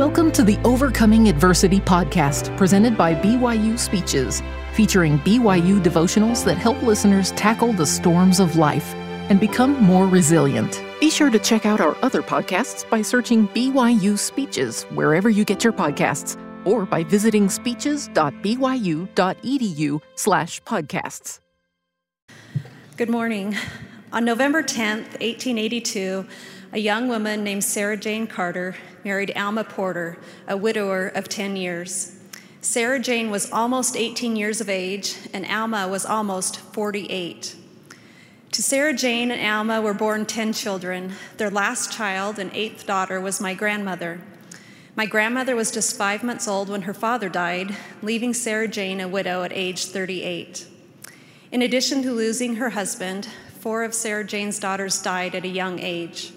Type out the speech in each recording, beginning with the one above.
Welcome to the Overcoming Adversity podcast presented by BYU Speeches, featuring BYU devotionals that help listeners tackle the storms of life and become more resilient. Be sure to check out our other podcasts by searching BYU Speeches wherever you get your podcasts or by visiting speeches.byu.edu/podcasts. Good morning. On November 10th, 1882, a young woman named Sarah Jane Carter married Alma Porter, a widower of 10 years. Sarah Jane was almost 18 years of age, and Alma was almost 48. To Sarah Jane and Alma were born 10 children. Their last child and eighth daughter was my grandmother. My grandmother was just five months old when her father died, leaving Sarah Jane a widow at age 38. In addition to losing her husband, four of Sarah Jane's daughters died at a young age.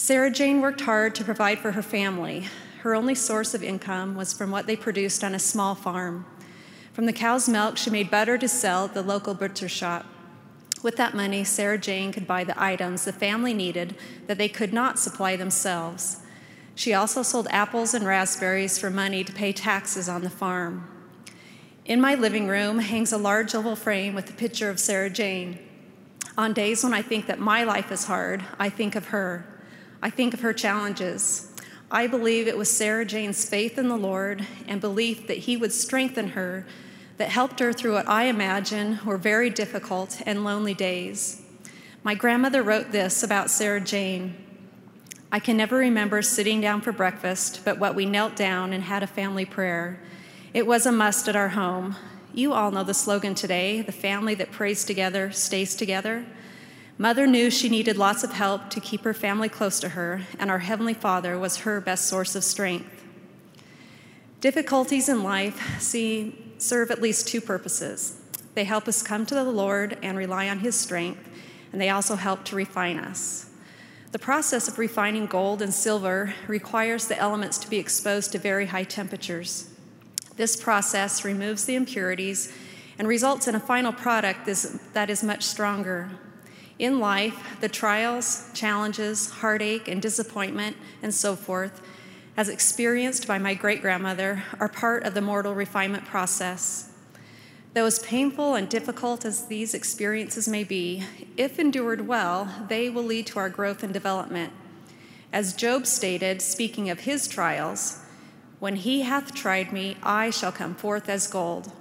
Sarah Jane worked hard to provide for her family. Her only source of income was from what they produced on a small farm. From the cow's milk, she made butter to sell at the local butcher shop. With that money, Sarah Jane could buy the items the family needed that they could not supply themselves. She also sold apples and raspberries for money to pay taxes on the farm. In my living room hangs a large oval frame with a picture of Sarah Jane. On days when I think that my life is hard, I think of her. I think of her challenges. I believe it was Sarah Jane's faith in the Lord and belief that He would strengthen her that helped her through what I imagine were very difficult and lonely days. My grandmother wrote this about Sarah Jane. I can never remember sitting down for breakfast, but what we knelt down and had a family prayer. It was a must at our home. You all know the slogan today the family that prays together stays together. Mother knew she needed lots of help to keep her family close to her, and our Heavenly Father was her best source of strength. Difficulties in life see, serve at least two purposes. They help us come to the Lord and rely on His strength, and they also help to refine us. The process of refining gold and silver requires the elements to be exposed to very high temperatures. This process removes the impurities and results in a final product that is much stronger. In life, the trials, challenges, heartache, and disappointment, and so forth, as experienced by my great grandmother, are part of the mortal refinement process. Though as painful and difficult as these experiences may be, if endured well, they will lead to our growth and development. As Job stated, speaking of his trials, when he hath tried me, I shall come forth as gold.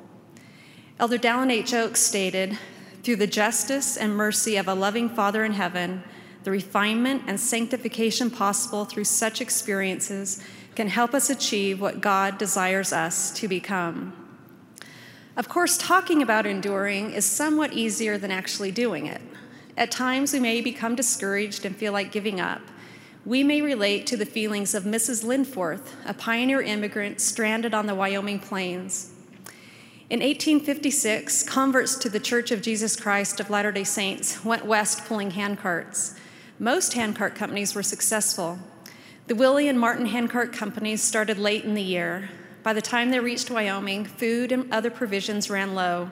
Elder Dallin H. Oaks stated, through the justice and mercy of a loving Father in heaven, the refinement and sanctification possible through such experiences can help us achieve what God desires us to become. Of course, talking about enduring is somewhat easier than actually doing it. At times, we may become discouraged and feel like giving up. We may relate to the feelings of Mrs. Linforth, a pioneer immigrant stranded on the Wyoming plains. In 1856, converts to the Church of Jesus Christ of Latter day Saints went west pulling handcarts. Most handcart companies were successful. The Willie and Martin handcart companies started late in the year. By the time they reached Wyoming, food and other provisions ran low.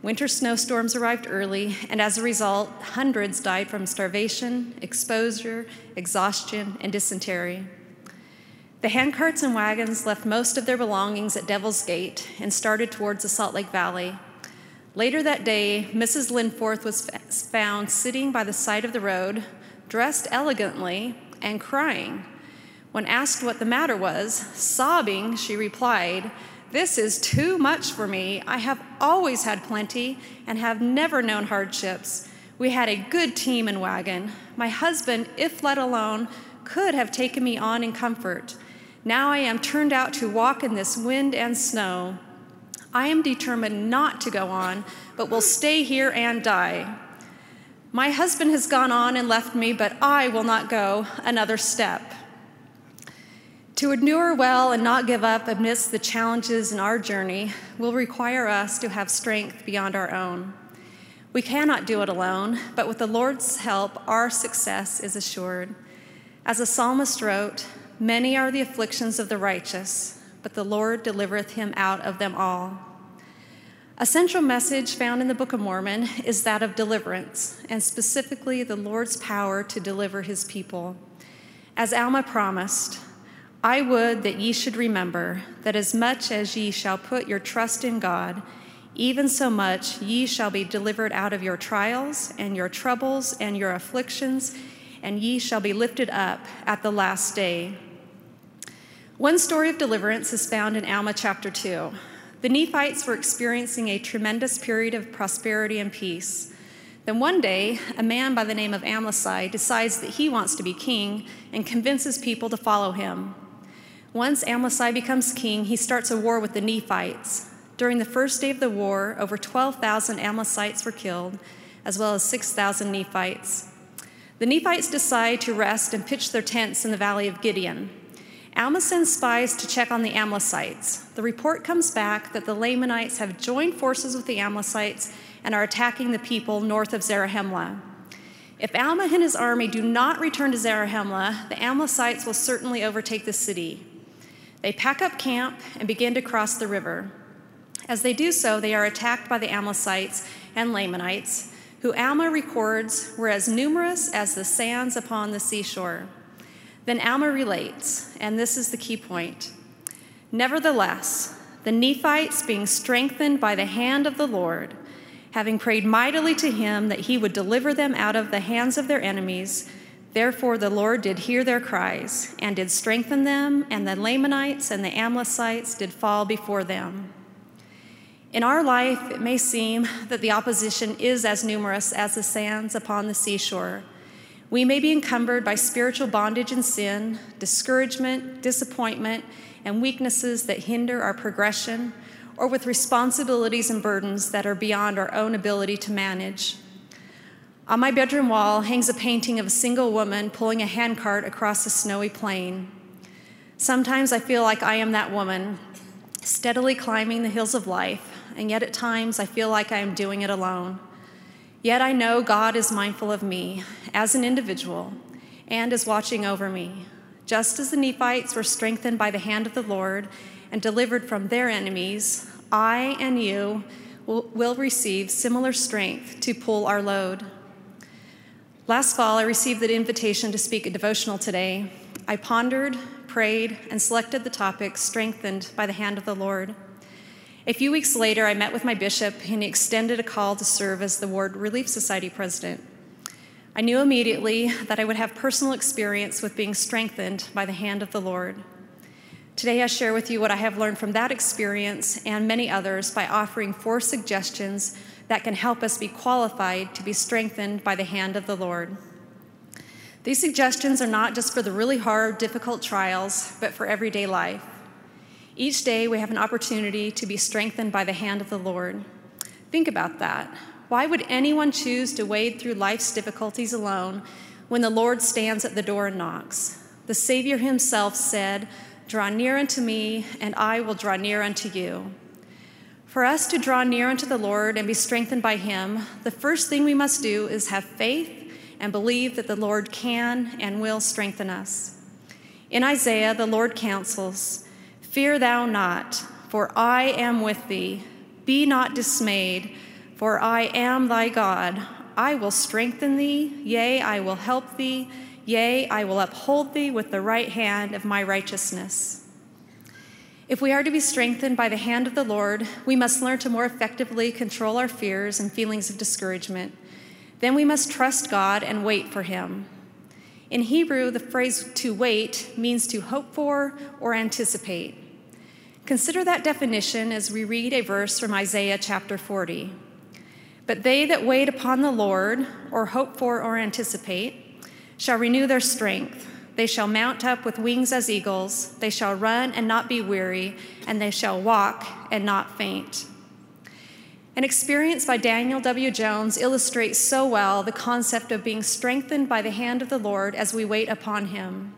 Winter snowstorms arrived early, and as a result, hundreds died from starvation, exposure, exhaustion, and dysentery. The handcarts and wagons left most of their belongings at Devil's Gate and started towards the Salt Lake Valley. Later that day, Mrs. Linforth was found sitting by the side of the road, dressed elegantly and crying. When asked what the matter was, sobbing, she replied, This is too much for me. I have always had plenty and have never known hardships. We had a good team and wagon. My husband, if let alone, could have taken me on in comfort. Now I am turned out to walk in this wind and snow. I am determined not to go on, but will stay here and die. My husband has gone on and left me, but I will not go another step. To endure well and not give up amidst the challenges in our journey will require us to have strength beyond our own. We cannot do it alone, but with the Lord's help, our success is assured. As the psalmist wrote, Many are the afflictions of the righteous, but the Lord delivereth him out of them all. A central message found in the Book of Mormon is that of deliverance, and specifically the Lord's power to deliver his people. As Alma promised, I would that ye should remember that as much as ye shall put your trust in God, even so much ye shall be delivered out of your trials and your troubles and your afflictions, and ye shall be lifted up at the last day. One story of deliverance is found in Alma chapter 2. The Nephites were experiencing a tremendous period of prosperity and peace. Then one day, a man by the name of Amlici decides that he wants to be king and convinces people to follow him. Once Amlici becomes king, he starts a war with the Nephites. During the first day of the war, over 12,000 Amlicites were killed, as well as 6,000 Nephites. The Nephites decide to rest and pitch their tents in the valley of Gideon. Alma sends spies to check on the Amlicites. The report comes back that the Lamanites have joined forces with the Amlicites and are attacking the people north of Zarahemla. If Alma and his army do not return to Zarahemla, the Amlicites will certainly overtake the city. They pack up camp and begin to cross the river. As they do so, they are attacked by the Amlicites and Lamanites, who Alma records were as numerous as the sands upon the seashore. Then Alma relates, and this is the key point Nevertheless, the Nephites, being strengthened by the hand of the Lord, having prayed mightily to him that he would deliver them out of the hands of their enemies, Therefore, the Lord did hear their cries and did strengthen them, and the Lamanites and the Amlicites did fall before them. In our life, it may seem that the opposition is as numerous as the sands upon the seashore. We may be encumbered by spiritual bondage and sin, discouragement, disappointment, and weaknesses that hinder our progression, or with responsibilities and burdens that are beyond our own ability to manage. On my bedroom wall hangs a painting of a single woman pulling a handcart across a snowy plain. Sometimes I feel like I am that woman, steadily climbing the hills of life, and yet at times I feel like I am doing it alone. Yet I know God is mindful of me as an individual and is watching over me. Just as the Nephites were strengthened by the hand of the Lord and delivered from their enemies, I and you will, will receive similar strength to pull our load. Last fall, I received the invitation to speak a devotional today. I pondered, prayed, and selected the topic Strengthened by the Hand of the Lord. A few weeks later, I met with my bishop, and he extended a call to serve as the Ward Relief Society president. I knew immediately that I would have personal experience with being strengthened by the hand of the Lord. Today, I share with you what I have learned from that experience and many others by offering four suggestions that can help us be qualified to be strengthened by the hand of the Lord. These suggestions are not just for the really hard, difficult trials, but for everyday life. Each day, we have an opportunity to be strengthened by the hand of the Lord. Think about that. Why would anyone choose to wade through life's difficulties alone when the Lord stands at the door and knocks? The Savior himself said, Draw near unto me, and I will draw near unto you. For us to draw near unto the Lord and be strengthened by him, the first thing we must do is have faith and believe that the Lord can and will strengthen us. In Isaiah, the Lord counsels Fear thou not, for I am with thee. Be not dismayed, for I am thy God. I will strengthen thee, yea, I will help thee, yea, I will uphold thee with the right hand of my righteousness. If we are to be strengthened by the hand of the Lord, we must learn to more effectively control our fears and feelings of discouragement. Then we must trust God and wait for Him. In Hebrew, the phrase to wait means to hope for or anticipate. Consider that definition as we read a verse from Isaiah chapter 40. But they that wait upon the Lord, or hope for or anticipate, shall renew their strength. They shall mount up with wings as eagles. They shall run and not be weary, and they shall walk and not faint. An experience by Daniel W. Jones illustrates so well the concept of being strengthened by the hand of the Lord as we wait upon him.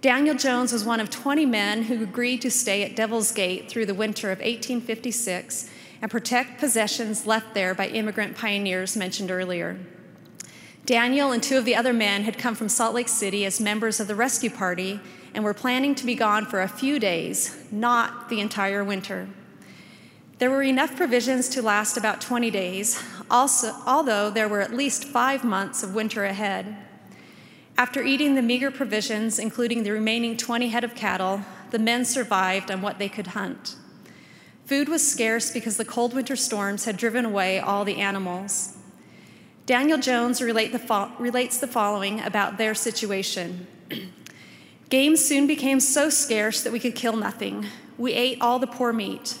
Daniel Jones was one of 20 men who agreed to stay at Devil's Gate through the winter of 1856 and protect possessions left there by immigrant pioneers mentioned earlier. Daniel and two of the other men had come from Salt Lake City as members of the rescue party and were planning to be gone for a few days, not the entire winter. There were enough provisions to last about 20 days, also, although there were at least five months of winter ahead. After eating the meager provisions, including the remaining 20 head of cattle, the men survived on what they could hunt. Food was scarce because the cold winter storms had driven away all the animals. Daniel Jones relate the fo- relates the following about their situation. Game soon became so scarce that we could kill nothing. We ate all the poor meat.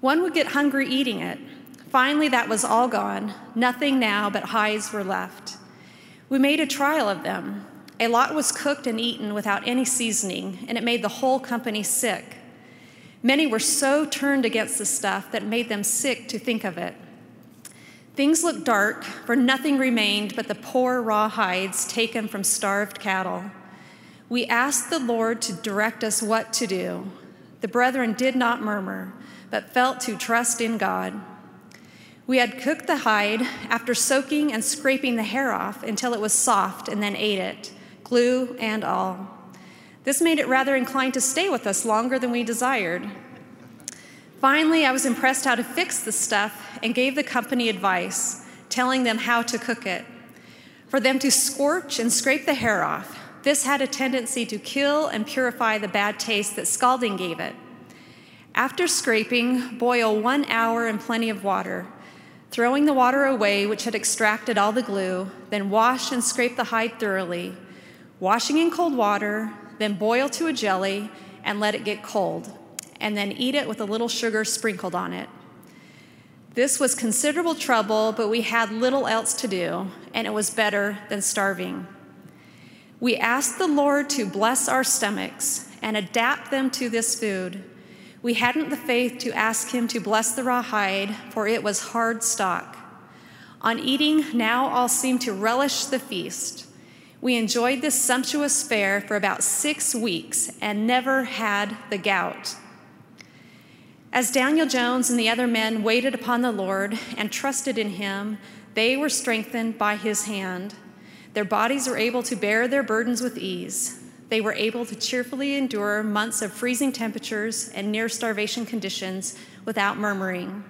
One would get hungry eating it. Finally, that was all gone. Nothing now but hides were left. We made a trial of them. A lot was cooked and eaten without any seasoning, and it made the whole company sick. Many were so turned against the stuff that made them sick to think of it. Things looked dark, for nothing remained but the poor raw hides taken from starved cattle. We asked the Lord to direct us what to do. The brethren did not murmur, but felt to trust in God. We had cooked the hide after soaking and scraping the hair off until it was soft and then ate it, glue and all. This made it rather inclined to stay with us longer than we desired. Finally, I was impressed how to fix the stuff and gave the company advice, telling them how to cook it. For them to scorch and scrape the hair off, this had a tendency to kill and purify the bad taste that scalding gave it. After scraping, boil one hour in plenty of water, throwing the water away, which had extracted all the glue, then wash and scrape the hide thoroughly, washing in cold water, then boil to a jelly and let it get cold and then eat it with a little sugar sprinkled on it. This was considerable trouble, but we had little else to do, and it was better than starving. We asked the Lord to bless our stomachs and adapt them to this food. We hadn't the faith to ask Him to bless the rawhide, for it was hard stock. On eating, now all seemed to relish the feast. We enjoyed this sumptuous fare for about six weeks and never had the gout. As Daniel Jones and the other men waited upon the Lord and trusted in him, they were strengthened by his hand. Their bodies were able to bear their burdens with ease. They were able to cheerfully endure months of freezing temperatures and near starvation conditions without murmuring.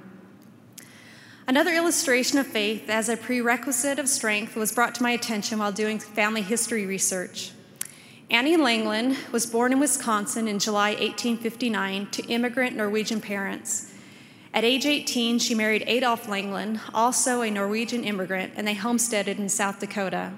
Another illustration of faith as a prerequisite of strength was brought to my attention while doing family history research. Annie Langland was born in Wisconsin in July 1859 to immigrant Norwegian parents. At age 18, she married Adolf Langland, also a Norwegian immigrant, and they homesteaded in South Dakota.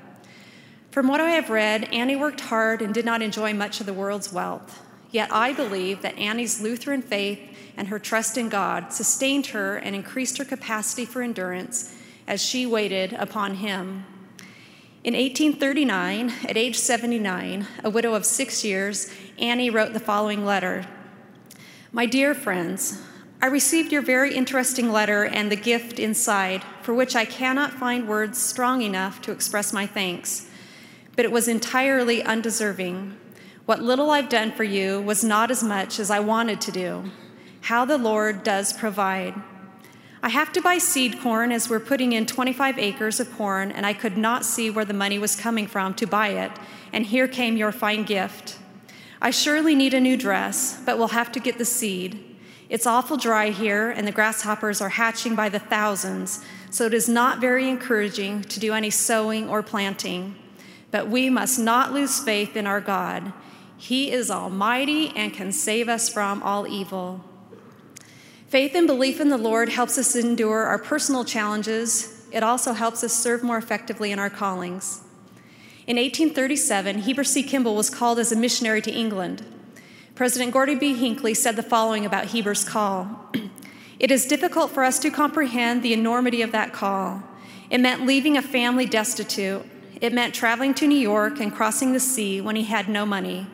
From what I have read, Annie worked hard and did not enjoy much of the world's wealth. Yet I believe that Annie's Lutheran faith and her trust in God sustained her and increased her capacity for endurance as she waited upon Him. In 1839, at age 79, a widow of six years, Annie wrote the following letter My dear friends, I received your very interesting letter and the gift inside, for which I cannot find words strong enough to express my thanks. But it was entirely undeserving. What little I've done for you was not as much as I wanted to do. How the Lord does provide. I have to buy seed corn as we're putting in 25 acres of corn, and I could not see where the money was coming from to buy it, and here came your fine gift. I surely need a new dress, but we'll have to get the seed. It's awful dry here, and the grasshoppers are hatching by the thousands, so it is not very encouraging to do any sowing or planting. But we must not lose faith in our God. He is almighty and can save us from all evil. Faith and belief in the Lord helps us endure our personal challenges. It also helps us serve more effectively in our callings. In 1837, Heber C. Kimball was called as a missionary to England. President Gordon B. Hinckley said the following about Heber's call It is difficult for us to comprehend the enormity of that call. It meant leaving a family destitute. It meant traveling to New York and crossing the sea when he had no money.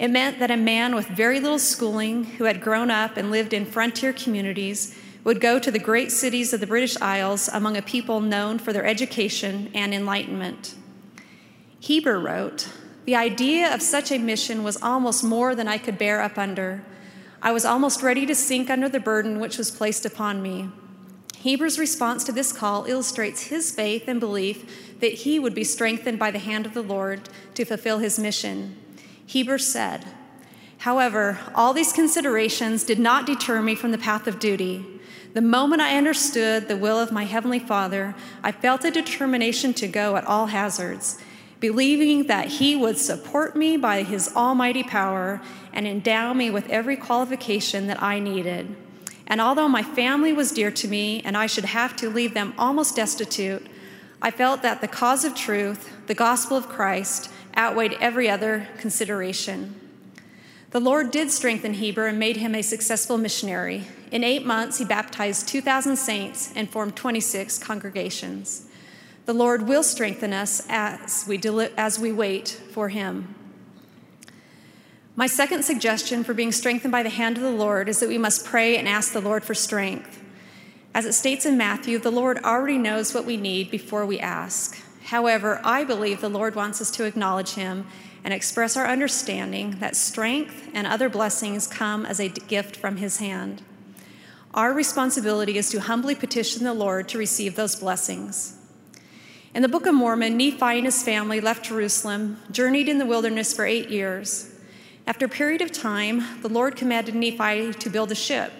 It meant that a man with very little schooling, who had grown up and lived in frontier communities, would go to the great cities of the British Isles among a people known for their education and enlightenment. Heber wrote, The idea of such a mission was almost more than I could bear up under. I was almost ready to sink under the burden which was placed upon me. Heber's response to this call illustrates his faith and belief that he would be strengthened by the hand of the Lord to fulfill his mission. Heber said, However, all these considerations did not deter me from the path of duty. The moment I understood the will of my Heavenly Father, I felt a determination to go at all hazards. believing that He would support me by His almighty power and endow me with every qualification that I needed. And although my family was dear to me and I should have to leave them almost destitute, I felt that the cause of truth, the gospel of Christ, outweighed every other consideration. The Lord did strengthen Heber and made him a successful missionary. In eight months, he baptized 2,000 saints and formed 26 congregations. The Lord will strengthen us as we, deli- as we wait for him. My second suggestion for being strengthened by the hand of the Lord is that we must pray and ask the Lord for strength. As it states in Matthew, the Lord already knows what we need before we ask. However, I believe the Lord wants us to acknowledge Him and express our understanding that strength and other blessings come as a gift from His hand. Our responsibility is to humbly petition the Lord to receive those blessings. In the Book of Mormon, Nephi and his family left Jerusalem, journeyed in the wilderness for eight years. After a period of time, the Lord commanded Nephi to build a ship.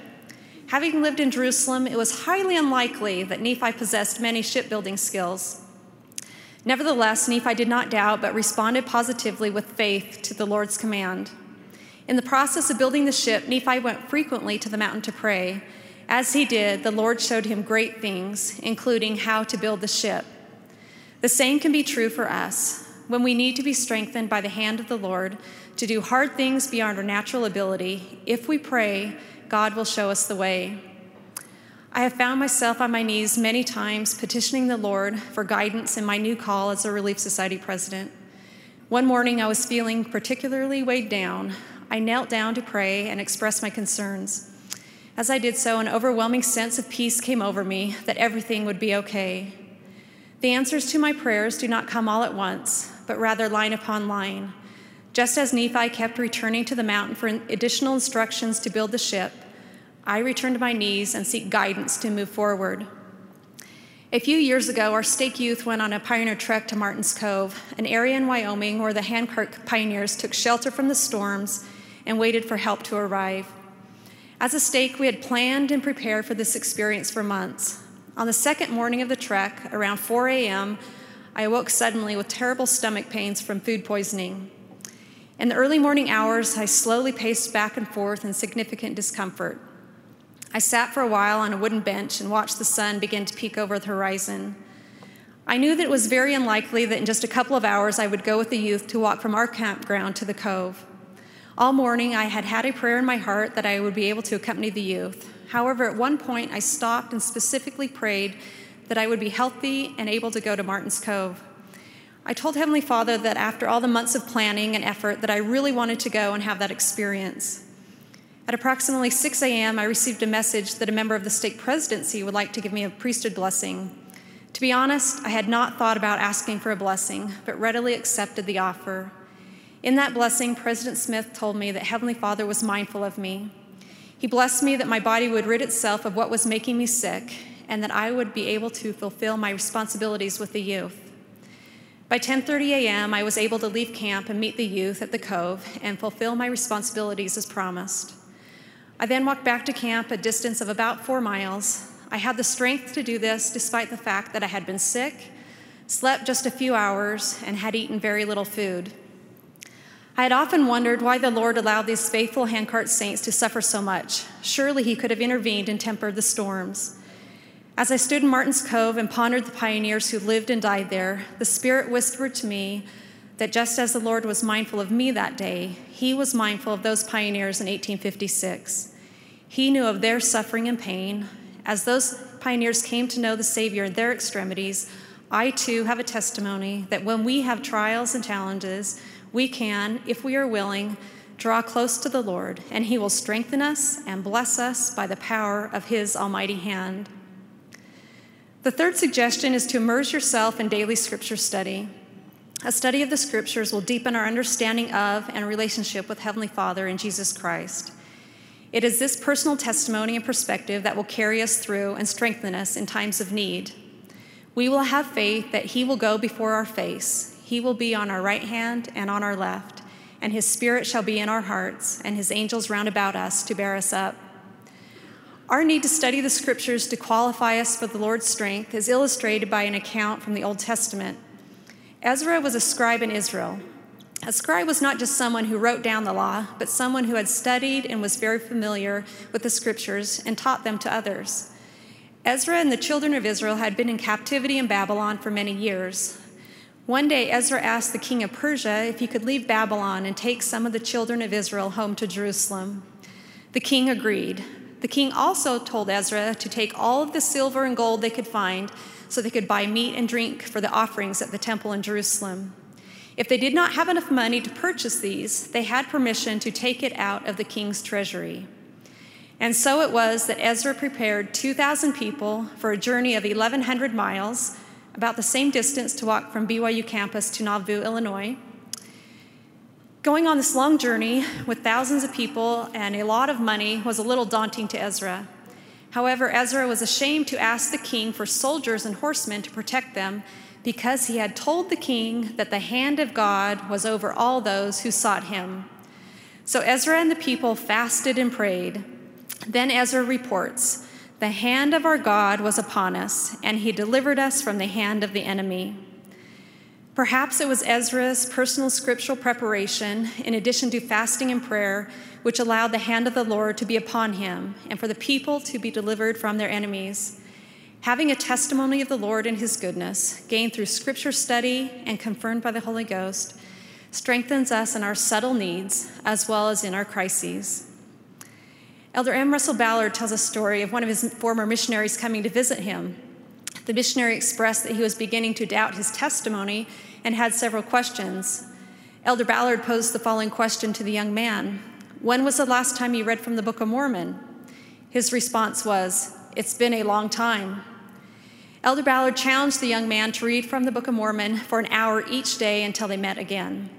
Having lived in Jerusalem, it was highly unlikely that Nephi possessed many shipbuilding skills. Nevertheless, Nephi did not doubt, but responded positively with faith to the Lord's command. In the process of building the ship, Nephi went frequently to the mountain to pray. As he did, the Lord showed him great things, including how to build the ship. The same can be true for us. When we need to be strengthened by the hand of the Lord to do hard things beyond our natural ability, if we pray, God will show us the way. I have found myself on my knees many times petitioning the Lord for guidance in my new call as a Relief Society president. One morning I was feeling particularly weighed down. I knelt down to pray and express my concerns. As I did so, an overwhelming sense of peace came over me that everything would be okay. The answers to my prayers do not come all at once, but rather line upon line. Just as Nephi kept returning to the mountain for additional instructions to build the ship, I return to my knees and seek guidance to move forward. A few years ago, our stake youth went on a pioneer trek to Martin's Cove, an area in Wyoming where the handcart pioneers took shelter from the storms and waited for help to arrive. As a stake, we had planned and prepared for this experience for months. On the second morning of the trek, around 4 a.m., I awoke suddenly with terrible stomach pains from food poisoning. In the early morning hours, I slowly paced back and forth in significant discomfort. I sat for a while on a wooden bench and watched the sun begin to peek over the horizon. I knew that it was very unlikely that in just a couple of hours I would go with the youth to walk from our campground to the cove. All morning, I had had a prayer in my heart that I would be able to accompany the youth. However, at one point, I stopped and specifically prayed that I would be healthy and able to go to Martin's Cove. I told Heavenly Father that after all the months of planning and effort that I really wanted to go and have that experience. At approximately 6 a.m., I received a message that a member of the stake presidency would like to give me a priesthood blessing. To be honest, I had not thought about asking for a blessing, but readily accepted the offer. In that blessing, President Smith told me that Heavenly Father was mindful of me. He blessed me that my body would rid itself of what was making me sick and that I would be able to fulfill my responsibilities with the youth. By 10:30 a.m., I was able to leave camp and meet the youth at the cove and fulfill my responsibilities as promised. I then walked back to camp a distance of about 4 miles. I had the strength to do this despite the fact that I had been sick, slept just a few hours, and had eaten very little food. I had often wondered why the Lord allowed these faithful handcart saints to suffer so much. Surely He could have intervened and tempered the storms. As I stood in Martin's Cove and pondered the pioneers who lived and died there, the Spirit whispered to me that just as the Lord was mindful of me that day, He was mindful of those pioneers in 1856. He knew of their suffering and pain. As those pioneers came to know the Savior in their extremities, I too have a testimony that when we have trials and challenges, we can, if we are willing, draw close to the Lord, and He will strengthen us and bless us by the power of His almighty hand. The third suggestion is to immerse yourself in daily scripture study. A study of the scriptures will deepen our understanding of and relationship with Heavenly Father and Jesus Christ. It is this personal testimony and perspective that will carry us through and strengthen us in times of need. We will have faith that He will go before our face, He will be on our right hand and on our left, and His Spirit shall be in our hearts, and His angels round about us to bear us up. Our need to study the scriptures to qualify us for the Lord's strength is illustrated by an account from the Old Testament. Ezra was a scribe in Israel. A scribe was not just someone who wrote down the law, but someone who had studied and was very familiar with the scriptures and taught them to others. Ezra and the children of Israel had been in captivity in Babylon for many years. One day, Ezra asked the king of Persia if he could leave Babylon and take some of the children of Israel home to Jerusalem. The king agreed. The king also told Ezra to take all of the silver and gold they could find so they could buy meat and drink for the offerings at the temple in Jerusalem. If they did not have enough money to purchase these, they had permission to take it out of the king's treasury. And so it was that Ezra prepared 2,000 people for a journey of 1,100 miles, about the same distance to walk from BYU campus to Nauvoo, Illinois. Going on this long journey with thousands of people and a lot of money was a little daunting to Ezra. However, Ezra was ashamed to ask the king for soldiers and horsemen to protect them because he had told the king that the hand of God was over all those who sought him. So Ezra and the people fasted and prayed. Then Ezra reports The hand of our God was upon us, and he delivered us from the hand of the enemy. Perhaps it was Ezra's personal scriptural preparation, in addition to fasting and prayer, which allowed the hand of the Lord to be upon him and for the people to be delivered from their enemies. Having a testimony of the Lord and his goodness, gained through scripture study and confirmed by the Holy Ghost, strengthens us in our subtle needs as well as in our crises. Elder M. Russell Ballard tells a story of one of his former missionaries coming to visit him. The missionary expressed that he was beginning to doubt his testimony and had several questions. Elder Ballard posed the following question to the young man When was the last time you read from the Book of Mormon? His response was, It's been a long time. Elder Ballard challenged the young man to read from the Book of Mormon for an hour each day until they met again.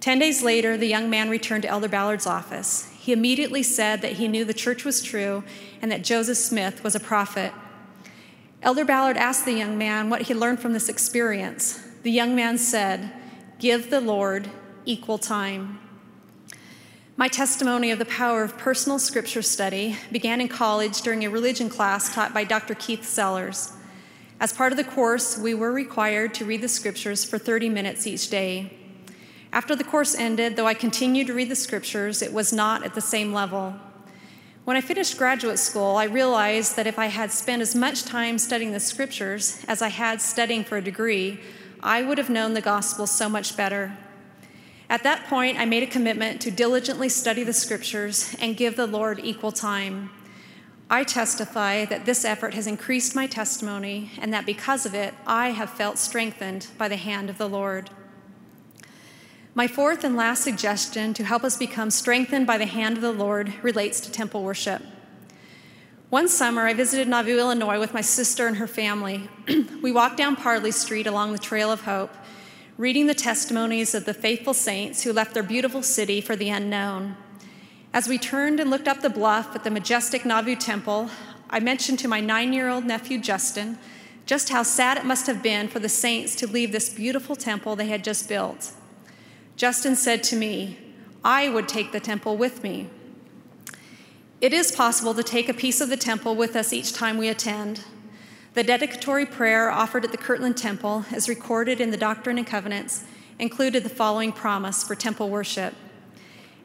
Ten days later, the young man returned to Elder Ballard's office. He immediately said that he knew the church was true and that Joseph Smith was a prophet. Elder Ballard asked the young man what he learned from this experience. The young man said, Give the Lord equal time. My testimony of the power of personal scripture study began in college during a religion class taught by Dr. Keith Sellers. As part of the course, we were required to read the scriptures for 30 minutes each day. After the course ended, though I continued to read the scriptures, it was not at the same level. When I finished graduate school, I realized that if I had spent as much time studying the scriptures as I had studying for a degree, I would have known the gospel so much better. At that point, I made a commitment to diligently study the scriptures and give the Lord equal time. I testify that this effort has increased my testimony and that because of it, I have felt strengthened by the hand of the Lord. My fourth and last suggestion to help us become strengthened by the hand of the Lord relates to temple worship. One summer, I visited Nauvoo, Illinois with my sister and her family. we walked down Parley Street along the Trail of Hope, reading the testimonies of the faithful saints who left their beautiful city for the unknown. As we turned and looked up the bluff at the majestic Nauvoo Temple, I mentioned to my nine year old nephew Justin just how sad it must have been for the saints to leave this beautiful temple they had just built. Justin said to me, I would take the temple with me. It is possible to take a piece of the temple with us each time we attend. The dedicatory prayer offered at the Kirtland Temple, as recorded in the Doctrine and Covenants, included the following promise for temple worship.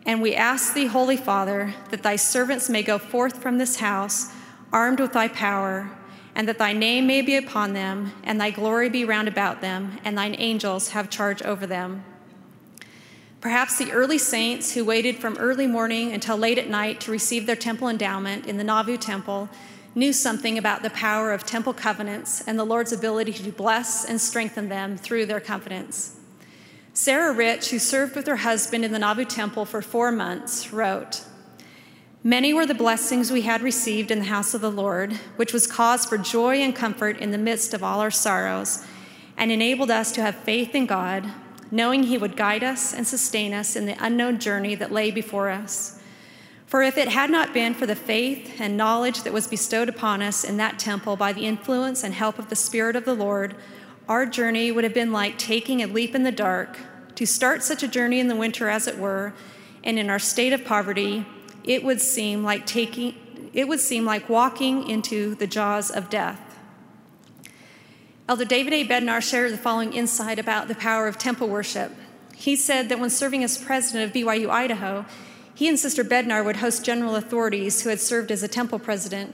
And we ask thee, Holy Father, that thy servants may go forth from this house armed with thy power, and that thy name may be upon them, and thy glory be round about them, and thine angels have charge over them. Perhaps the early saints who waited from early morning until late at night to receive their temple endowment in the Nauvoo temple knew something about the power of temple covenants and the Lord's ability to bless and strengthen them through their covenants. Sarah Rich, who served with her husband in the Nauvoo temple for four months, wrote, Many were the blessings we had received in the house of the Lord, which was cause for joy and comfort in the midst of all our sorrows, and enabled us to have faith in God knowing He would guide us and sustain us in the unknown journey that lay before us. For if it had not been for the faith and knowledge that was bestowed upon us in that temple by the influence and help of the Spirit of the Lord, our journey would have been like taking a leap in the dark. To start such a journey in the winter, as it were, and in our state of poverty, it would seem like taking it would seem like walking into the jaws of death. Elder David A. Bednar shared the following insight about the power of temple worship. He said that when serving as president of BYU Idaho, he and Sister Bednar would host general authorities who had served as a temple president.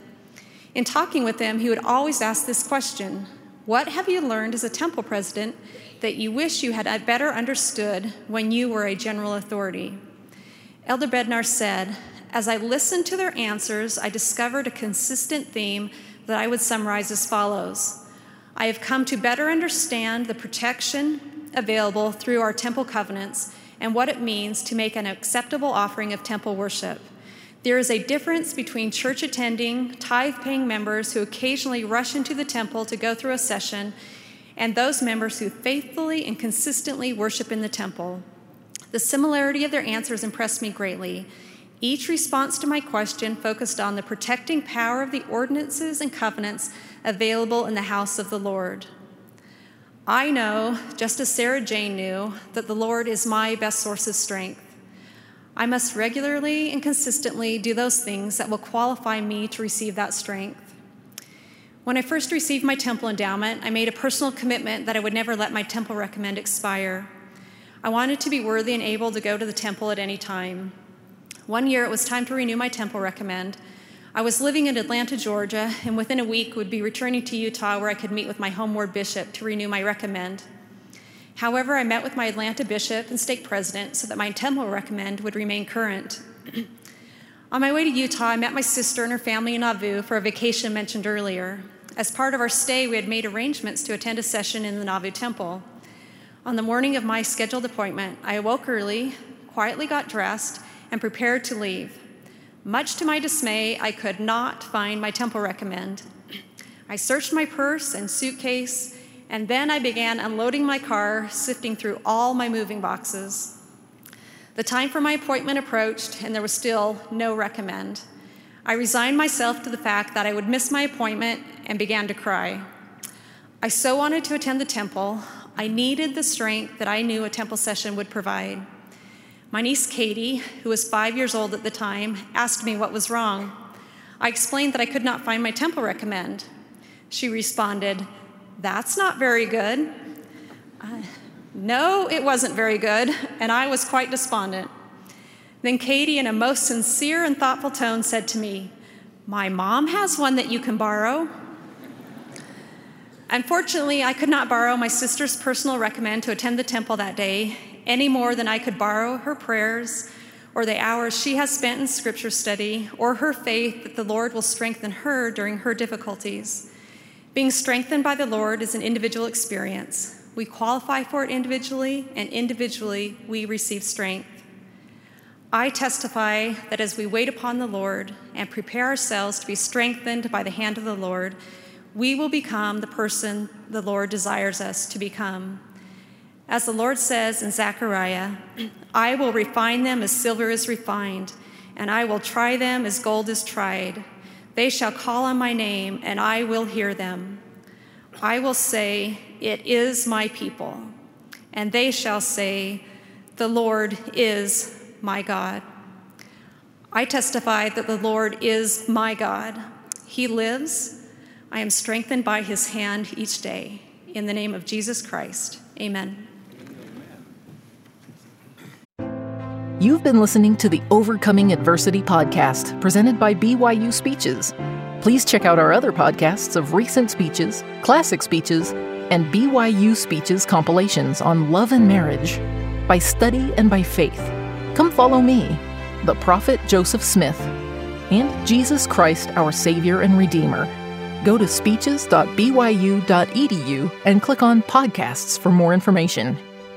In talking with them, he would always ask this question What have you learned as a temple president that you wish you had better understood when you were a general authority? Elder Bednar said, As I listened to their answers, I discovered a consistent theme that I would summarize as follows I have come to better understand the protection available through our temple covenants and what it means to make an acceptable offering of temple worship. There is a difference between church attending, tithe paying members who occasionally rush into the temple to go through a session and those members who faithfully and consistently worship in the temple. The similarity of their answers impressed me greatly. Each response to my question focused on the protecting power of the ordinances and covenants available in the house of the Lord. I know, just as Sarah Jane knew, that the Lord is my best source of strength. I must regularly and consistently do those things that will qualify me to receive that strength. When I first received my temple endowment, I made a personal commitment that I would never let my temple recommend expire. I wanted to be worthy and able to go to the temple at any time. One year it was time to renew my temple recommend, I was living in Atlanta, Georgia, and within a week would be returning to Utah where I could meet with my homeward bishop to renew my recommend. However, I met with my Atlanta bishop and stake president so that my temple recommend would remain current. On my way to Utah, I met my sister and her family in Nauvoo for a vacation mentioned earlier. As part of our stay, we had made arrangements to attend a session in the Nauvoo temple. On the morning of my scheduled appointment, I awoke early, quietly got dressed, and prepared to leave. Much to my dismay, I could not find my temple recommend. I searched my purse and suitcase, and then I began unloading my car, sifting through all my moving boxes. The time for my appointment approached, and there was still no recommend. I resigned myself to the fact that I would miss my appointment and began to cry. I so wanted to attend the temple. I needed the strength that I knew a temple session would provide. My niece Katie, who was five years old at the time, asked me what was wrong. I explained that I could not find my temple recommend. She responded, That's not very good. Uh, no, it wasn't very good, and I was quite despondent. Then Katie, in a most sincere and thoughtful tone, said to me, My mom has one that you can borrow. Unfortunately, I could not borrow my sister's personal recommend to attend the temple that day, any more than I could borrow her prayers or the hours she has spent in scripture study or her faith that the Lord will strengthen her during her difficulties. Being strengthened by the Lord is an individual experience. We qualify for it individually, and individually we receive strength. I testify that as we wait upon the Lord and prepare ourselves to be strengthened by the hand of the Lord, we will become the person the Lord desires us to become. As the Lord says in Zechariah, I will refine them as silver is refined, and I will try them as gold is tried. They shall call on my name, and I will hear them. I will say, It is my people. And they shall say, The Lord is my God. I testify that the Lord is my God. He lives. I am strengthened by his hand each day. In the name of Jesus Christ, amen. You've been listening to the Overcoming Adversity podcast presented by BYU Speeches. Please check out our other podcasts of recent speeches, classic speeches, and BYU Speeches compilations on love and marriage, by study and by faith. Come follow me, the prophet Joseph Smith, and Jesus Christ, our Savior and Redeemer. Go to speeches.byu.edu and click on podcasts for more information.